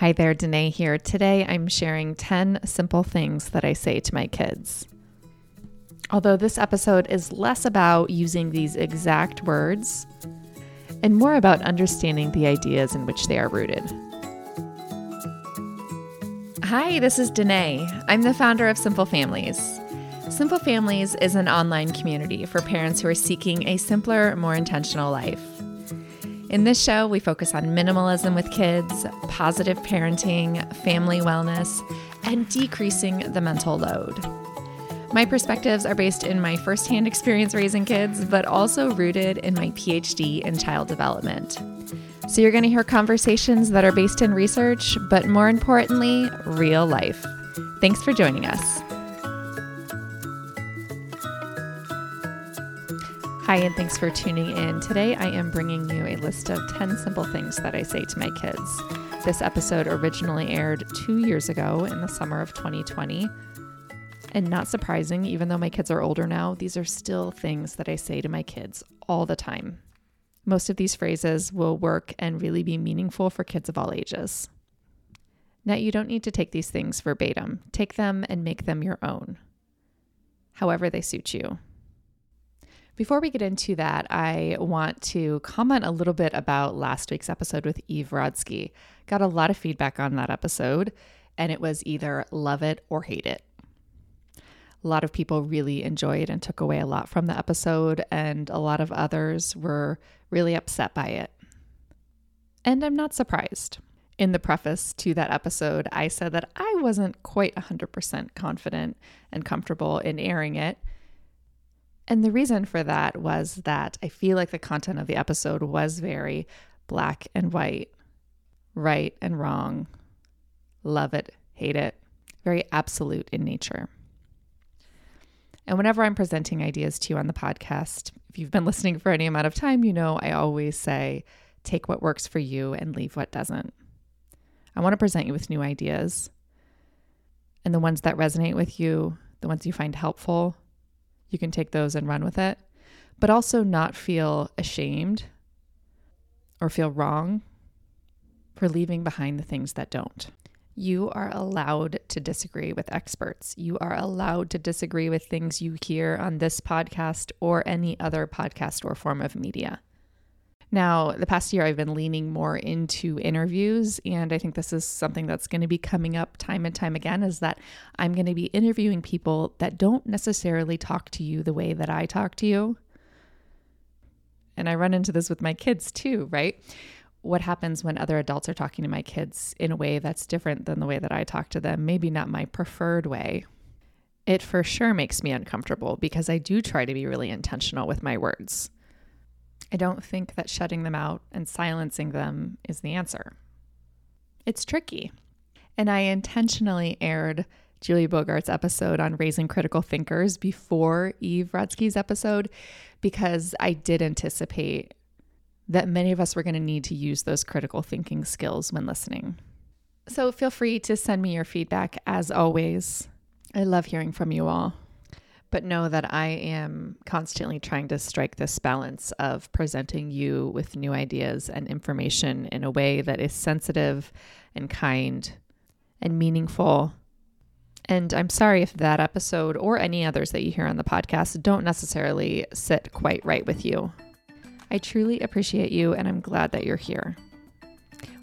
Hi there, Denaye here. Today I'm sharing 10 simple things that I say to my kids. Although this episode is less about using these exact words and more about understanding the ideas in which they are rooted. Hi, this is Denaye. I'm the founder of Simple Families. Simple Families is an online community for parents who are seeking a simpler, more intentional life. In this show, we focus on minimalism with kids, positive parenting, family wellness, and decreasing the mental load. My perspectives are based in my firsthand experience raising kids, but also rooted in my PhD in child development. So you're going to hear conversations that are based in research, but more importantly, real life. Thanks for joining us. Hi, and thanks for tuning in. Today, I am bringing you a list of 10 simple things that I say to my kids. This episode originally aired two years ago in the summer of 2020. And not surprising, even though my kids are older now, these are still things that I say to my kids all the time. Most of these phrases will work and really be meaningful for kids of all ages. Now, you don't need to take these things verbatim, take them and make them your own, however, they suit you. Before we get into that, I want to comment a little bit about last week's episode with Eve Rodsky. Got a lot of feedback on that episode, and it was either love it or hate it. A lot of people really enjoyed and took away a lot from the episode, and a lot of others were really upset by it. And I'm not surprised. In the preface to that episode, I said that I wasn't quite 100% confident and comfortable in airing it and the reason for that was that I feel like the content of the episode was very black and white, right and wrong, love it, hate it, very absolute in nature. And whenever I'm presenting ideas to you on the podcast, if you've been listening for any amount of time, you know I always say take what works for you and leave what doesn't. I want to present you with new ideas. And the ones that resonate with you, the ones you find helpful, you can take those and run with it, but also not feel ashamed or feel wrong for leaving behind the things that don't. You are allowed to disagree with experts. You are allowed to disagree with things you hear on this podcast or any other podcast or form of media. Now, the past year, I've been leaning more into interviews, and I think this is something that's going to be coming up time and time again is that I'm going to be interviewing people that don't necessarily talk to you the way that I talk to you. And I run into this with my kids too, right? What happens when other adults are talking to my kids in a way that's different than the way that I talk to them? Maybe not my preferred way. It for sure makes me uncomfortable because I do try to be really intentional with my words. I don't think that shutting them out and silencing them is the answer. It's tricky. And I intentionally aired Julie Bogart's episode on raising critical thinkers before Eve Rodsky's episode because I did anticipate that many of us were going to need to use those critical thinking skills when listening. So feel free to send me your feedback as always. I love hearing from you all but know that I am constantly trying to strike this balance of presenting you with new ideas and information in a way that is sensitive and kind and meaningful. And I'm sorry if that episode or any others that you hear on the podcast don't necessarily sit quite right with you. I truly appreciate you and I'm glad that you're here.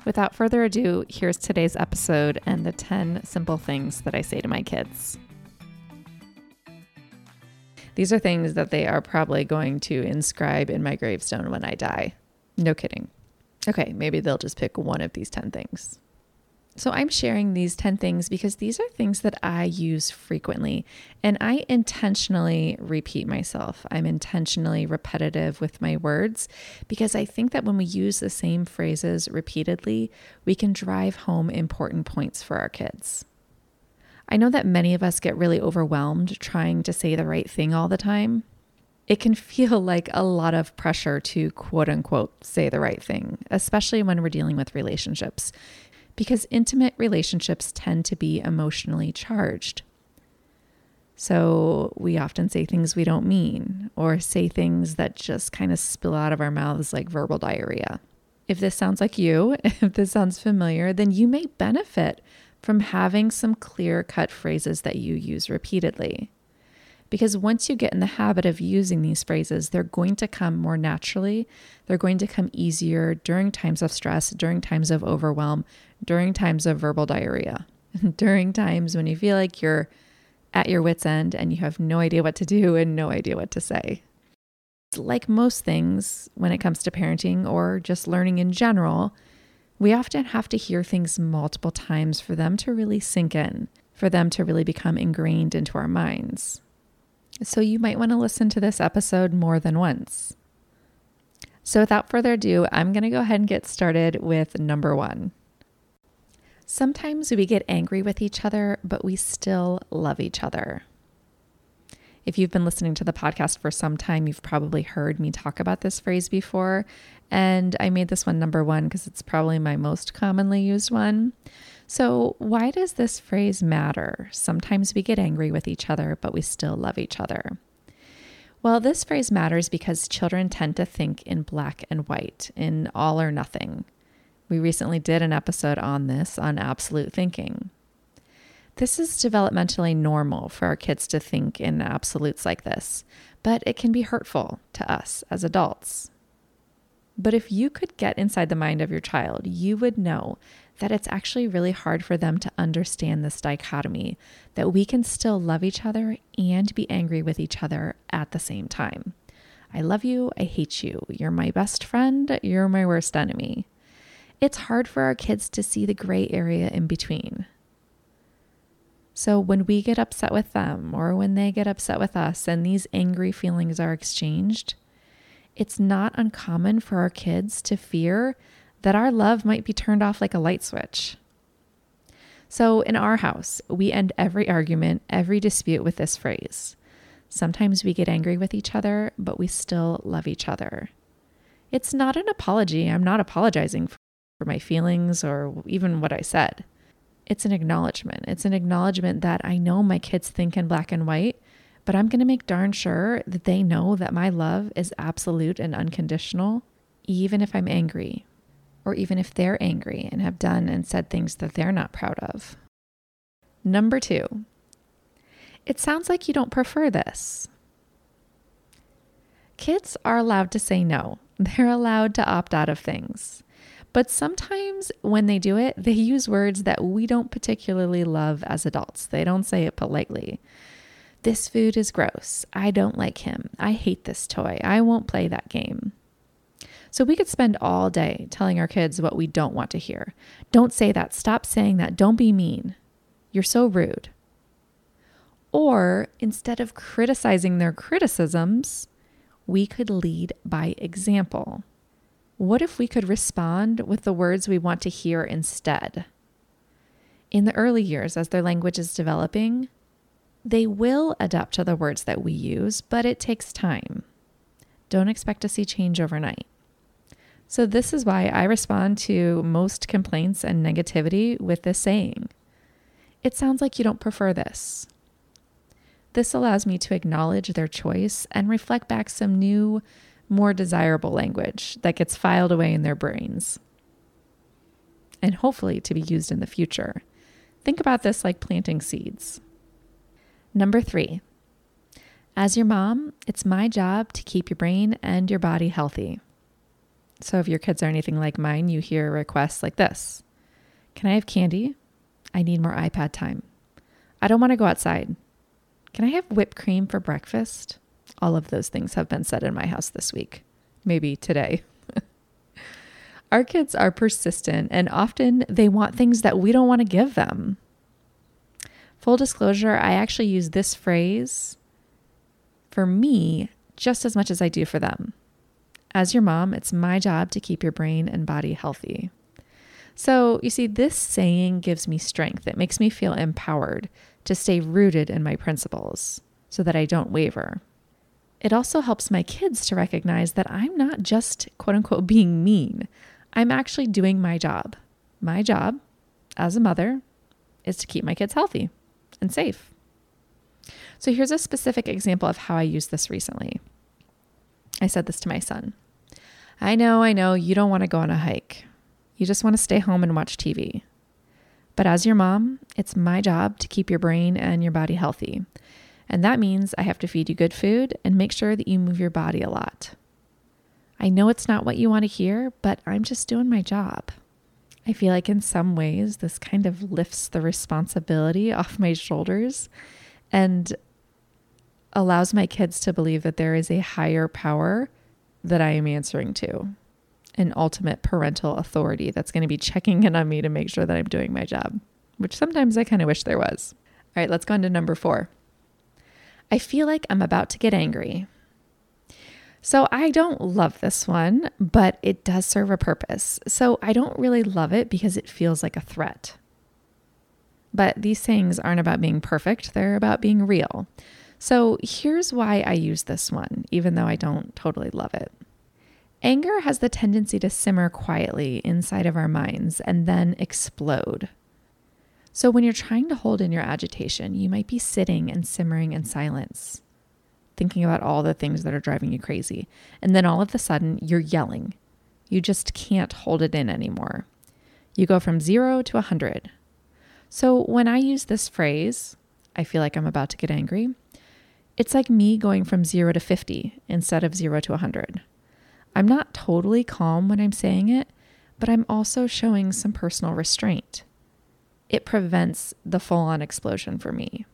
Without further ado, here's today's episode and the 10 simple things that I say to my kids. These are things that they are probably going to inscribe in my gravestone when I die. No kidding. Okay, maybe they'll just pick one of these 10 things. So I'm sharing these 10 things because these are things that I use frequently and I intentionally repeat myself. I'm intentionally repetitive with my words because I think that when we use the same phrases repeatedly, we can drive home important points for our kids. I know that many of us get really overwhelmed trying to say the right thing all the time. It can feel like a lot of pressure to quote unquote say the right thing, especially when we're dealing with relationships, because intimate relationships tend to be emotionally charged. So we often say things we don't mean, or say things that just kind of spill out of our mouths like verbal diarrhea. if this sounds like you, if this sounds familiar, then you may benefit from having some clear cut phrases that you use repeatedly. Because once you get in the habit of using these phrases, they're going to come more naturally. They're going to come easier during times of stress, during times of overwhelm, during times of verbal diarrhea, during times when you feel like you're at your wits' end and you have no idea what to do and no idea what to say. Like most things when it comes to parenting or just learning in general, we often have to hear things multiple times for them to really sink in, for them to really become ingrained into our minds. So you might want to listen to this episode more than once. So without further ado, I'm going to go ahead and get started with number one. Sometimes we get angry with each other, but we still love each other. If you've been listening to the podcast for some time, you've probably heard me talk about this phrase before. And I made this one number one because it's probably my most commonly used one. So, why does this phrase matter? Sometimes we get angry with each other, but we still love each other. Well, this phrase matters because children tend to think in black and white, in all or nothing. We recently did an episode on this, on absolute thinking. This is developmentally normal for our kids to think in absolutes like this, but it can be hurtful to us as adults. But if you could get inside the mind of your child, you would know that it's actually really hard for them to understand this dichotomy that we can still love each other and be angry with each other at the same time. I love you, I hate you, you're my best friend, you're my worst enemy. It's hard for our kids to see the gray area in between. So when we get upset with them or when they get upset with us and these angry feelings are exchanged, it's not uncommon for our kids to fear that our love might be turned off like a light switch. So, in our house, we end every argument, every dispute with this phrase. Sometimes we get angry with each other, but we still love each other. It's not an apology. I'm not apologizing for my feelings or even what I said. It's an acknowledgement. It's an acknowledgement that I know my kids think in black and white, but I'm going to make darn sure that they know that my love is absolute and unconditional, even if I'm angry, or even if they're angry and have done and said things that they're not proud of. Number two, it sounds like you don't prefer this. Kids are allowed to say no, they're allowed to opt out of things. But sometimes when they do it, they use words that we don't particularly love as adults. They don't say it politely. This food is gross. I don't like him. I hate this toy. I won't play that game. So we could spend all day telling our kids what we don't want to hear. Don't say that. Stop saying that. Don't be mean. You're so rude. Or instead of criticizing their criticisms, we could lead by example. What if we could respond with the words we want to hear instead? In the early years, as their language is developing, they will adapt to the words that we use, but it takes time. Don't expect to see change overnight. So, this is why I respond to most complaints and negativity with this saying It sounds like you don't prefer this. This allows me to acknowledge their choice and reflect back some new, more desirable language that gets filed away in their brains and hopefully to be used in the future. Think about this like planting seeds. Number three, as your mom, it's my job to keep your brain and your body healthy. So if your kids are anything like mine, you hear requests like this Can I have candy? I need more iPad time. I don't want to go outside. Can I have whipped cream for breakfast? All of those things have been said in my house this week, maybe today. Our kids are persistent and often they want things that we don't want to give them. Full disclosure, I actually use this phrase for me just as much as I do for them. As your mom, it's my job to keep your brain and body healthy. So, you see, this saying gives me strength. It makes me feel empowered to stay rooted in my principles so that I don't waver. It also helps my kids to recognize that I'm not just quote unquote being mean. I'm actually doing my job. My job as a mother is to keep my kids healthy and safe. So here's a specific example of how I used this recently. I said this to my son I know, I know, you don't want to go on a hike. You just want to stay home and watch TV. But as your mom, it's my job to keep your brain and your body healthy. And that means I have to feed you good food and make sure that you move your body a lot. I know it's not what you want to hear, but I'm just doing my job. I feel like in some ways, this kind of lifts the responsibility off my shoulders and allows my kids to believe that there is a higher power that I am answering to, an ultimate parental authority that's going to be checking in on me to make sure that I'm doing my job, which sometimes I kind of wish there was. All right, let's go on to number four. I feel like I'm about to get angry. So I don't love this one, but it does serve a purpose. So I don't really love it because it feels like a threat. But these sayings aren't about being perfect, they're about being real. So here's why I use this one, even though I don't totally love it. Anger has the tendency to simmer quietly inside of our minds and then explode. So when you're trying to hold in your agitation, you might be sitting and simmering in silence thinking about all the things that are driving you crazy. And then all of a sudden, you're yelling. You just can't hold it in anymore. You go from zero to a 100. So when I use this phrase, I feel like I'm about to get angry, it's like me going from zero to 50 instead of zero to a 100. I'm not totally calm when I'm saying it, but I'm also showing some personal restraint. It prevents the full on explosion for me.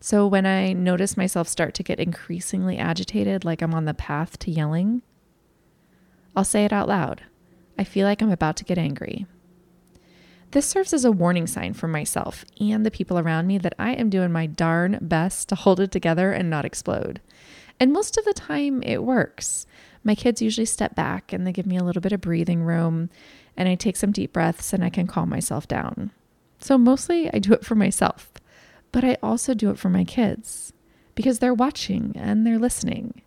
So when I notice myself start to get increasingly agitated, like I'm on the path to yelling, I'll say it out loud. I feel like I'm about to get angry. This serves as a warning sign for myself and the people around me that I am doing my darn best to hold it together and not explode. And most of the time, it works. My kids usually step back and they give me a little bit of breathing room, and I take some deep breaths and I can calm myself down. So, mostly I do it for myself. But I also do it for my kids because they're watching and they're listening.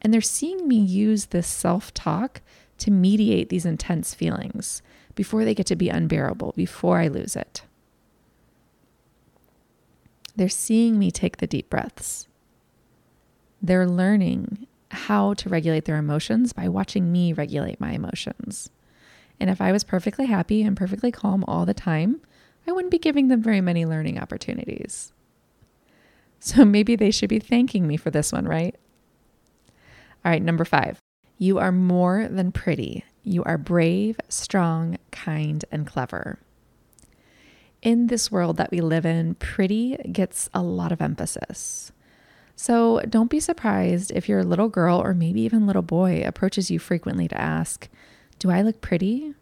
And they're seeing me use this self talk to mediate these intense feelings before they get to be unbearable, before I lose it. They're seeing me take the deep breaths. They're learning how to regulate their emotions by watching me regulate my emotions. And if I was perfectly happy and perfectly calm all the time, I wouldn't be giving them very many learning opportunities. So maybe they should be thanking me for this one, right? All right, number five. You are more than pretty. You are brave, strong, kind, and clever. In this world that we live in, pretty gets a lot of emphasis. So don't be surprised if your little girl or maybe even little boy approaches you frequently to ask, Do I look pretty?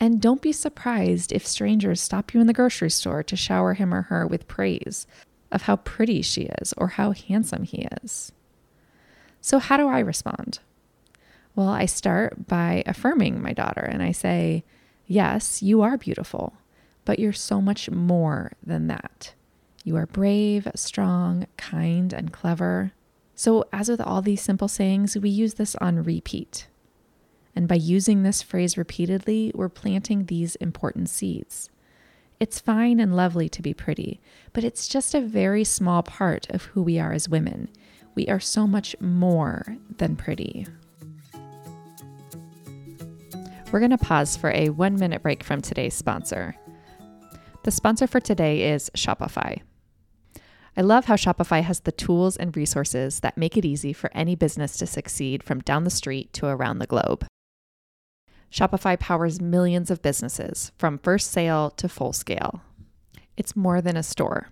And don't be surprised if strangers stop you in the grocery store to shower him or her with praise of how pretty she is or how handsome he is. So, how do I respond? Well, I start by affirming my daughter and I say, Yes, you are beautiful, but you're so much more than that. You are brave, strong, kind, and clever. So, as with all these simple sayings, we use this on repeat. And by using this phrase repeatedly, we're planting these important seeds. It's fine and lovely to be pretty, but it's just a very small part of who we are as women. We are so much more than pretty. We're going to pause for a one minute break from today's sponsor. The sponsor for today is Shopify. I love how Shopify has the tools and resources that make it easy for any business to succeed from down the street to around the globe. Shopify powers millions of businesses from first sale to full scale. It's more than a store.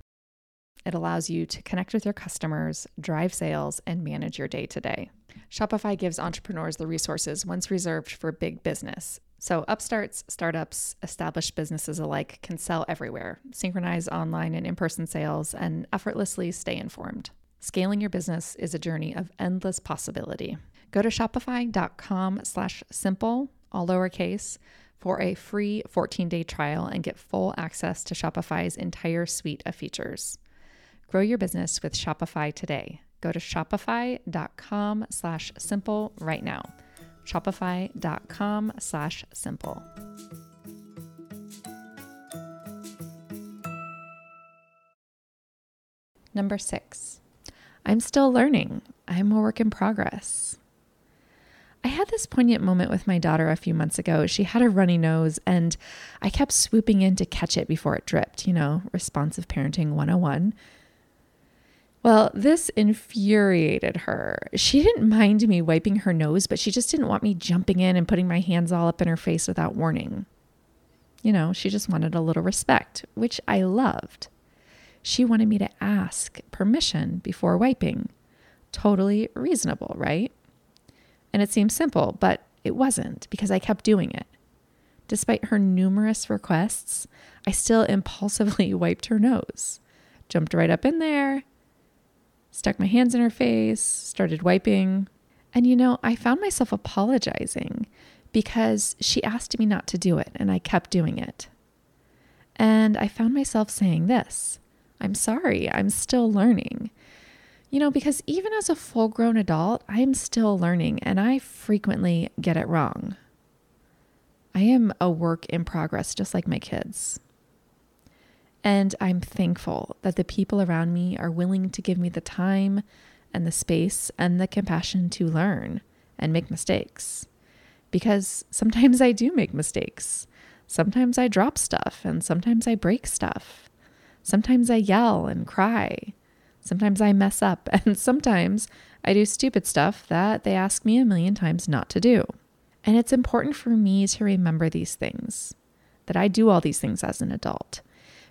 It allows you to connect with your customers, drive sales, and manage your day to day. Shopify gives entrepreneurs the resources once reserved for big business. So, upstarts, startups, established businesses alike can sell everywhere, synchronize online and in person sales, and effortlessly stay informed. Scaling your business is a journey of endless possibility. Go to shopify.com slash simple all lowercase, for a free 14 day trial and get full access to Shopify's entire suite of features. Grow your business with Shopify today. Go to shopify.com slash simple right now. Shopify.com slash simple. Number six, I'm still learning. I'm a work in progress. I had this poignant moment with my daughter a few months ago. She had a runny nose, and I kept swooping in to catch it before it dripped, you know, responsive parenting 101. Well, this infuriated her. She didn't mind me wiping her nose, but she just didn't want me jumping in and putting my hands all up in her face without warning. You know, she just wanted a little respect, which I loved. She wanted me to ask permission before wiping. Totally reasonable, right? And it seemed simple, but it wasn't because I kept doing it. Despite her numerous requests, I still impulsively wiped her nose, jumped right up in there, stuck my hands in her face, started wiping. And you know, I found myself apologizing because she asked me not to do it and I kept doing it. And I found myself saying this I'm sorry, I'm still learning. You know, because even as a full grown adult, I'm still learning and I frequently get it wrong. I am a work in progress, just like my kids. And I'm thankful that the people around me are willing to give me the time and the space and the compassion to learn and make mistakes. Because sometimes I do make mistakes. Sometimes I drop stuff and sometimes I break stuff. Sometimes I yell and cry. Sometimes I mess up and sometimes I do stupid stuff that they ask me a million times not to do. And it's important for me to remember these things, that I do all these things as an adult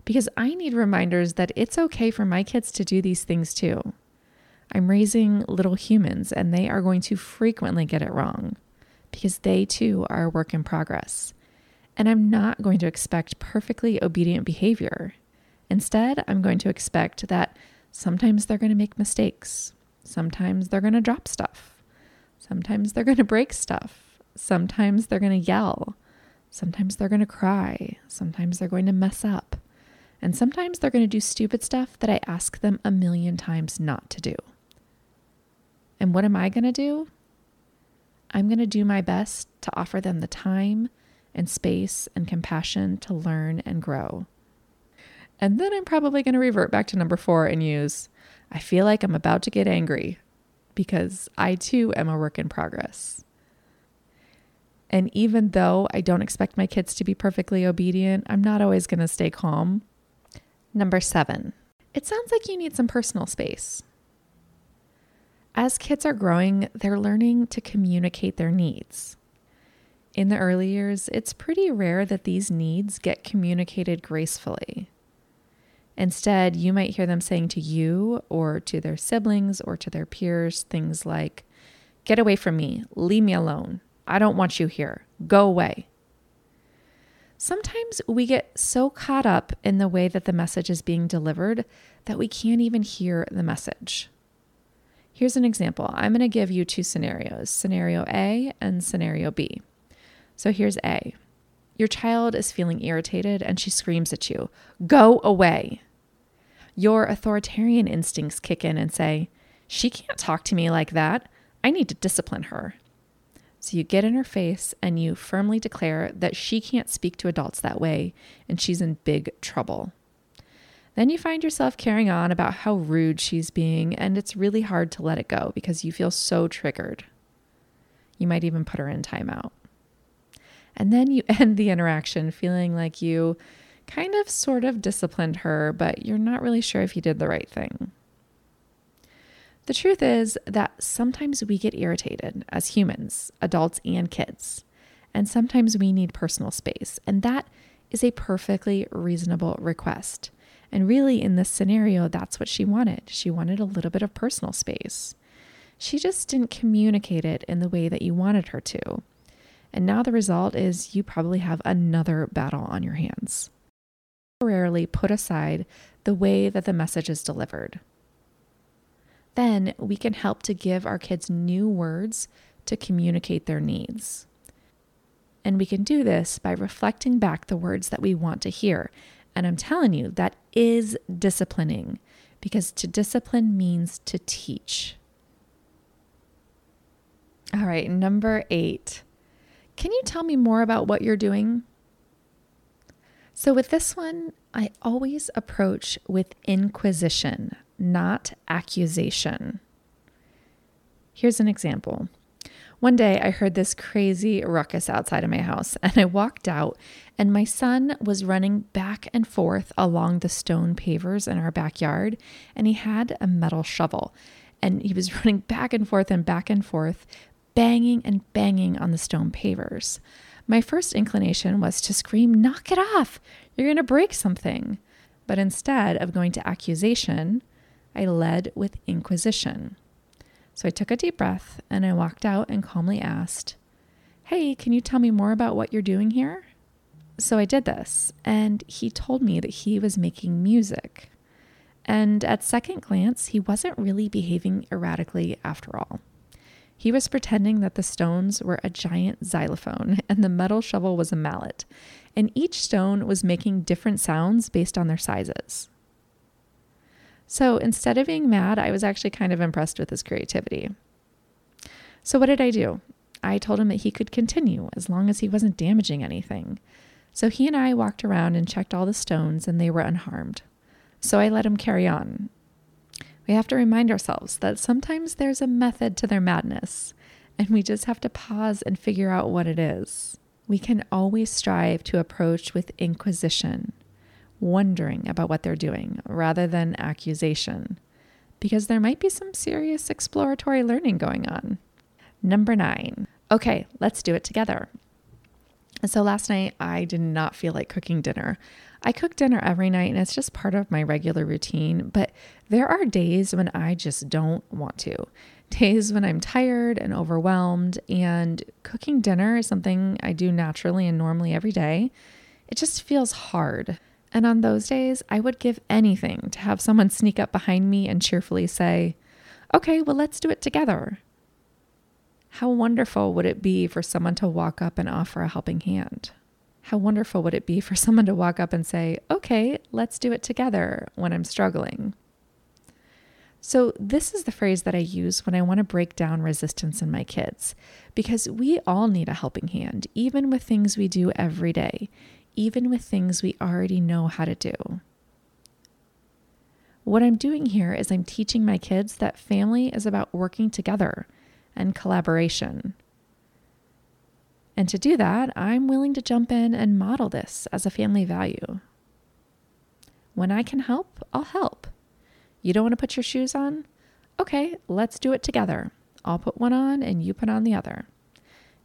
because I need reminders that it's okay for my kids to do these things too. I'm raising little humans and they are going to frequently get it wrong because they too are a work in progress. And I'm not going to expect perfectly obedient behavior. Instead, I'm going to expect that sometimes they're going to make mistakes. Sometimes they're going to drop stuff. Sometimes they're going to break stuff. Sometimes they're going to yell. Sometimes they're going to cry. Sometimes they're going to mess up. And sometimes they're going to do stupid stuff that I ask them a million times not to do. And what am I going to do? I'm going to do my best to offer them the time and space and compassion to learn and grow. And then I'm probably going to revert back to number four and use I feel like I'm about to get angry because I too am a work in progress. And even though I don't expect my kids to be perfectly obedient, I'm not always going to stay calm Number seven, it sounds like you need some personal space. As kids are growing, they're learning to communicate their needs. In the early years, it's pretty rare that these needs get communicated gracefully. Instead, you might hear them saying to you or to their siblings or to their peers things like, Get away from me, leave me alone, I don't want you here, go away. Sometimes we get so caught up in the way that the message is being delivered that we can't even hear the message. Here's an example. I'm going to give you two scenarios scenario A and scenario B. So here's A. Your child is feeling irritated and she screams at you, Go away. Your authoritarian instincts kick in and say, She can't talk to me like that. I need to discipline her. So you get in her face and you firmly declare that she can't speak to adults that way and she's in big trouble. Then you find yourself carrying on about how rude she's being, and it's really hard to let it go because you feel so triggered. You might even put her in timeout. And then you end the interaction feeling like you kind of sort of disciplined her, but you're not really sure if you did the right thing. The truth is that sometimes we get irritated as humans, adults and kids, and sometimes we need personal space, and that is a perfectly reasonable request. And really, in this scenario, that's what she wanted. She wanted a little bit of personal space. She just didn't communicate it in the way that you wanted her to. And now the result is you probably have another battle on your hands. Temporarily put aside the way that the message is delivered then we can help to give our kids new words to communicate their needs. And we can do this by reflecting back the words that we want to hear. And I'm telling you, that is disciplining because to discipline means to teach. All right, number eight. Can you tell me more about what you're doing? So, with this one, I always approach with inquisition not accusation. Here's an example. One day I heard this crazy ruckus outside of my house, and I walked out, and my son was running back and forth along the stone pavers in our backyard, and he had a metal shovel. And he was running back and forth and back and forth, banging and banging on the stone pavers. My first inclination was to scream, Knock it off! You're going to break something. But instead of going to accusation, I led with inquisition. So I took a deep breath and I walked out and calmly asked, Hey, can you tell me more about what you're doing here? So I did this, and he told me that he was making music. And at second glance, he wasn't really behaving erratically after all. He was pretending that the stones were a giant xylophone and the metal shovel was a mallet, and each stone was making different sounds based on their sizes. So instead of being mad, I was actually kind of impressed with his creativity. So, what did I do? I told him that he could continue as long as he wasn't damaging anything. So he and I walked around and checked all the stones, and they were unharmed. So I let him carry on. We have to remind ourselves that sometimes there's a method to their madness, and we just have to pause and figure out what it is. We can always strive to approach with inquisition wondering about what they're doing rather than accusation, because there might be some serious exploratory learning going on. Number nine, okay, let's do it together. So last night, I did not feel like cooking dinner. I cook dinner every night and it's just part of my regular routine, but there are days when I just don't want to. Days when I'm tired and overwhelmed, and cooking dinner is something I do naturally and normally every day. It just feels hard. And on those days, I would give anything to have someone sneak up behind me and cheerfully say, Okay, well, let's do it together. How wonderful would it be for someone to walk up and offer a helping hand? How wonderful would it be for someone to walk up and say, Okay, let's do it together when I'm struggling? So, this is the phrase that I use when I want to break down resistance in my kids, because we all need a helping hand, even with things we do every day even with things we already know how to do. What I'm doing here is I'm teaching my kids that family is about working together and collaboration. And to do that, I'm willing to jump in and model this as a family value. When I can help, I'll help. You don't want to put your shoes on? Okay, let's do it together. I'll put one on and you put on the other.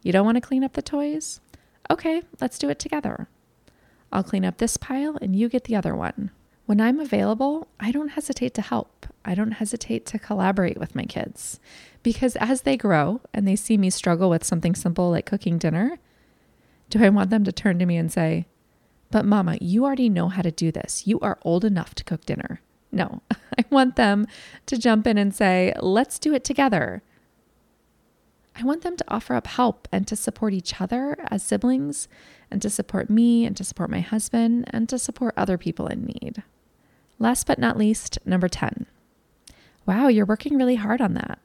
You don't want to clean up the toys? Okay, let's do it together. I'll clean up this pile and you get the other one. When I'm available, I don't hesitate to help. I don't hesitate to collaborate with my kids because as they grow and they see me struggle with something simple like cooking dinner, do I want them to turn to me and say, But mama, you already know how to do this. You are old enough to cook dinner. No, I want them to jump in and say, Let's do it together. I want them to offer up help and to support each other as siblings, and to support me, and to support my husband, and to support other people in need. Last but not least, number 10. Wow, you're working really hard on that.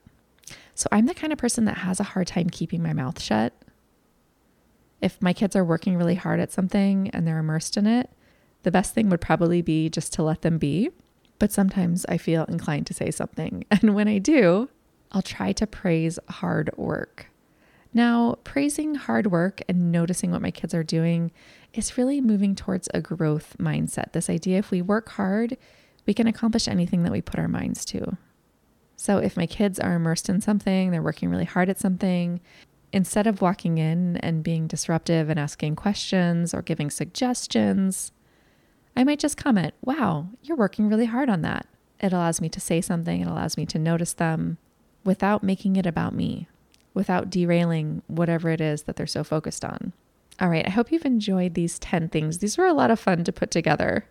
So I'm the kind of person that has a hard time keeping my mouth shut. If my kids are working really hard at something and they're immersed in it, the best thing would probably be just to let them be. But sometimes I feel inclined to say something. And when I do, I'll try to praise hard work. Now, praising hard work and noticing what my kids are doing is really moving towards a growth mindset. This idea if we work hard, we can accomplish anything that we put our minds to. So, if my kids are immersed in something, they're working really hard at something, instead of walking in and being disruptive and asking questions or giving suggestions, I might just comment, Wow, you're working really hard on that. It allows me to say something, it allows me to notice them without making it about me, without derailing whatever it is that they're so focused on. All right, I hope you've enjoyed these 10 things. These were a lot of fun to put together.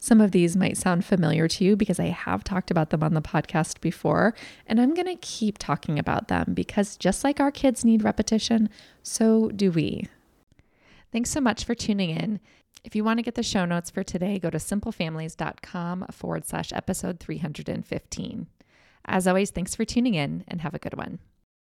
Some of these might sound familiar to you because I have talked about them on the podcast before, and I'm going to keep talking about them because just like our kids need repetition, so do we. Thanks so much for tuning in. If you want to get the show notes for today, go to simplefamilies.com forward slash episode 315. As always, thanks for tuning in and have a good one.